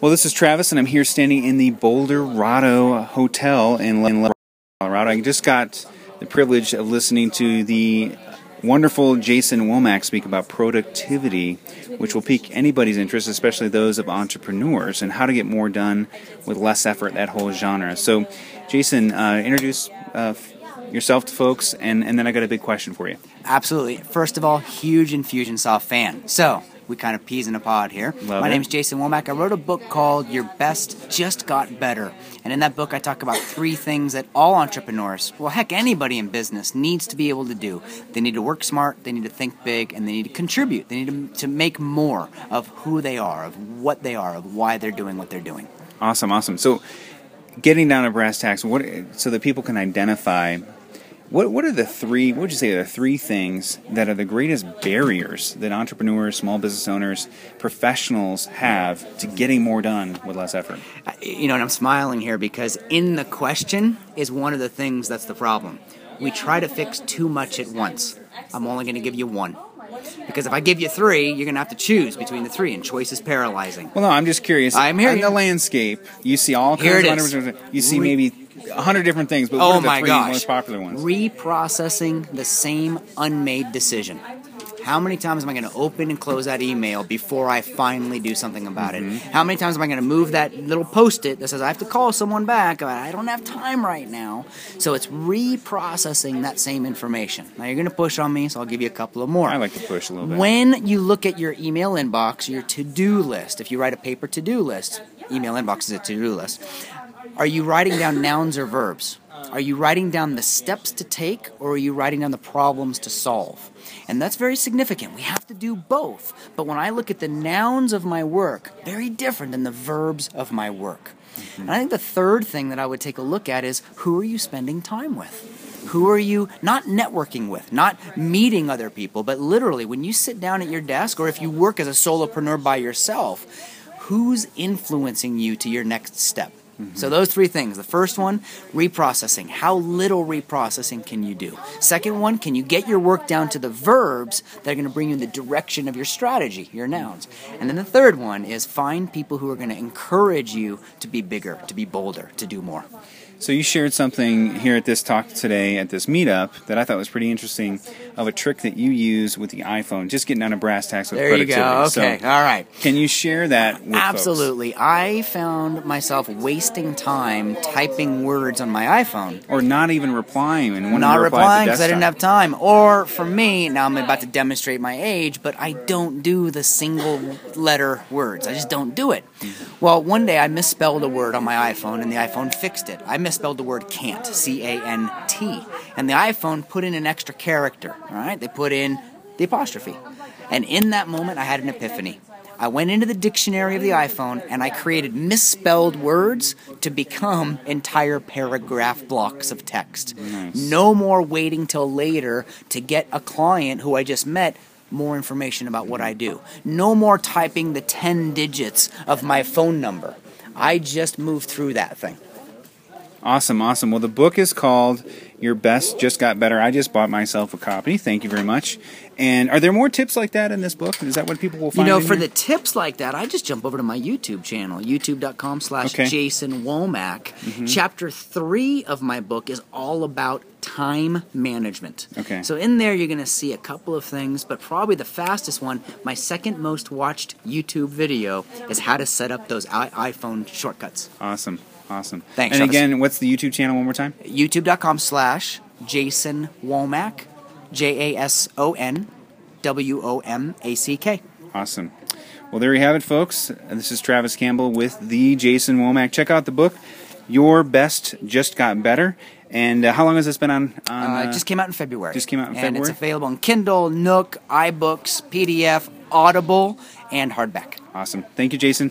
Well, this is Travis, and I'm here standing in the Boulder Boulderado Hotel in Colorado. I just got the privilege of listening to the wonderful Jason Womack speak about productivity, which will pique anybody's interest, especially those of entrepreneurs, and how to get more done with less effort, that whole genre. So, Jason, uh, introduce uh, yourself to folks, and, and then I got a big question for you. Absolutely. First of all, huge Infusionsoft fan. So, we kind of peas in a pod here. Love My it. name is Jason Womack. I wrote a book called Your Best Just Got Better. And in that book, I talk about three things that all entrepreneurs, well, heck, anybody in business needs to be able to do. They need to work smart, they need to think big, and they need to contribute. They need to, to make more of who they are, of what they are, of why they're doing what they're doing. Awesome, awesome. So, getting down to brass tacks, what so that people can identify what what are the three? What would you say are the three things that are the greatest barriers that entrepreneurs, small business owners, professionals have to getting more done with less effort? you know, and I'm smiling here because in the question is one of the things that's the problem. We try to fix too much at once. I'm only going to give you one. Because if I give you three, you're going to have to choose between the three, and choice is paralyzing. Well, no, I'm just curious. I'm here, In the landscape, you see all kinds of entrepreneurs. You see maybe a hundred different things, but what Oh are the three gosh. most popular ones? Reprocessing the same unmade decision. How many times am I going to open and close that email before I finally do something about it? Mm-hmm. How many times am I going to move that little post it that says I have to call someone back? I don't have time right now. So it's reprocessing that same information. Now you're going to push on me, so I'll give you a couple of more. I like to push a little bit. When you look at your email inbox, your to do list, if you write a paper to do list, email inbox is a to do list. Are you writing down nouns or verbs? Are you writing down the steps to take or are you writing down the problems to solve? And that's very significant. We have to do both. But when I look at the nouns of my work, very different than the verbs of my work. And I think the third thing that I would take a look at is who are you spending time with? Who are you not networking with, not meeting other people, but literally when you sit down at your desk or if you work as a solopreneur by yourself, who's influencing you to your next step? So those three things. The first one, reprocessing. How little reprocessing can you do? Second one, can you get your work down to the verbs that are going to bring you in the direction of your strategy, your nouns? And then the third one is find people who are going to encourage you to be bigger, to be bolder, to do more. So you shared something here at this talk today at this meetup that I thought was pretty interesting of a trick that you use with the iPhone, just getting down to brass tacks with There you go. Okay. So All right. can you share that with folks? Absolutely. I found myself wasting time typing words on my iPhone. Or not even replying and wanting not replying because I didn't have time. Or for me, now I'm about to demonstrate my age, but I don't do the single letter words. I just don't do it. Mm-hmm. Well, one day I misspelled a word on my iPhone and the iPhone fixed it. I misspelled the word can't, C A N T. And the iPhone put in an extra character, all right? They put in the apostrophe. And in that moment, I had an epiphany. I went into the dictionary of the iPhone and I created misspelled words to become entire paragraph blocks of text. No more waiting till later to get a client who I just met more information about what I do. No more typing the 10 digits of my phone number. I just moved through that thing. Awesome, awesome. Well, the book is called Your Best Just Got Better. I just bought myself a copy. Thank you very much. And are there more tips like that in this book? Is that what people will find? You know, for here? the tips like that, I just jump over to my YouTube channel, youtube.com slash. Jason Womack. Mm-hmm. Chapter three of my book is all about time management. Okay. So in there, you're going to see a couple of things, but probably the fastest one, my second most watched YouTube video, is how to set up those I- iPhone shortcuts. Awesome, awesome. Thanks, And Travis. again, what's the YouTube channel one more time? youtube.com slash Jason Womack, J A S O N W O M A C K. Awesome. Well, there you have it, folks. This is Travis Campbell with the Jason Womack. Check out the book, Your Best Just Got Better. And uh, how long has this been on? on Uh, uh, it just came out in February. just came out in and February? And it's available on Kindle, Nook, iBooks, PDF, Audible, and hardback. awesome. Thank you, Jason.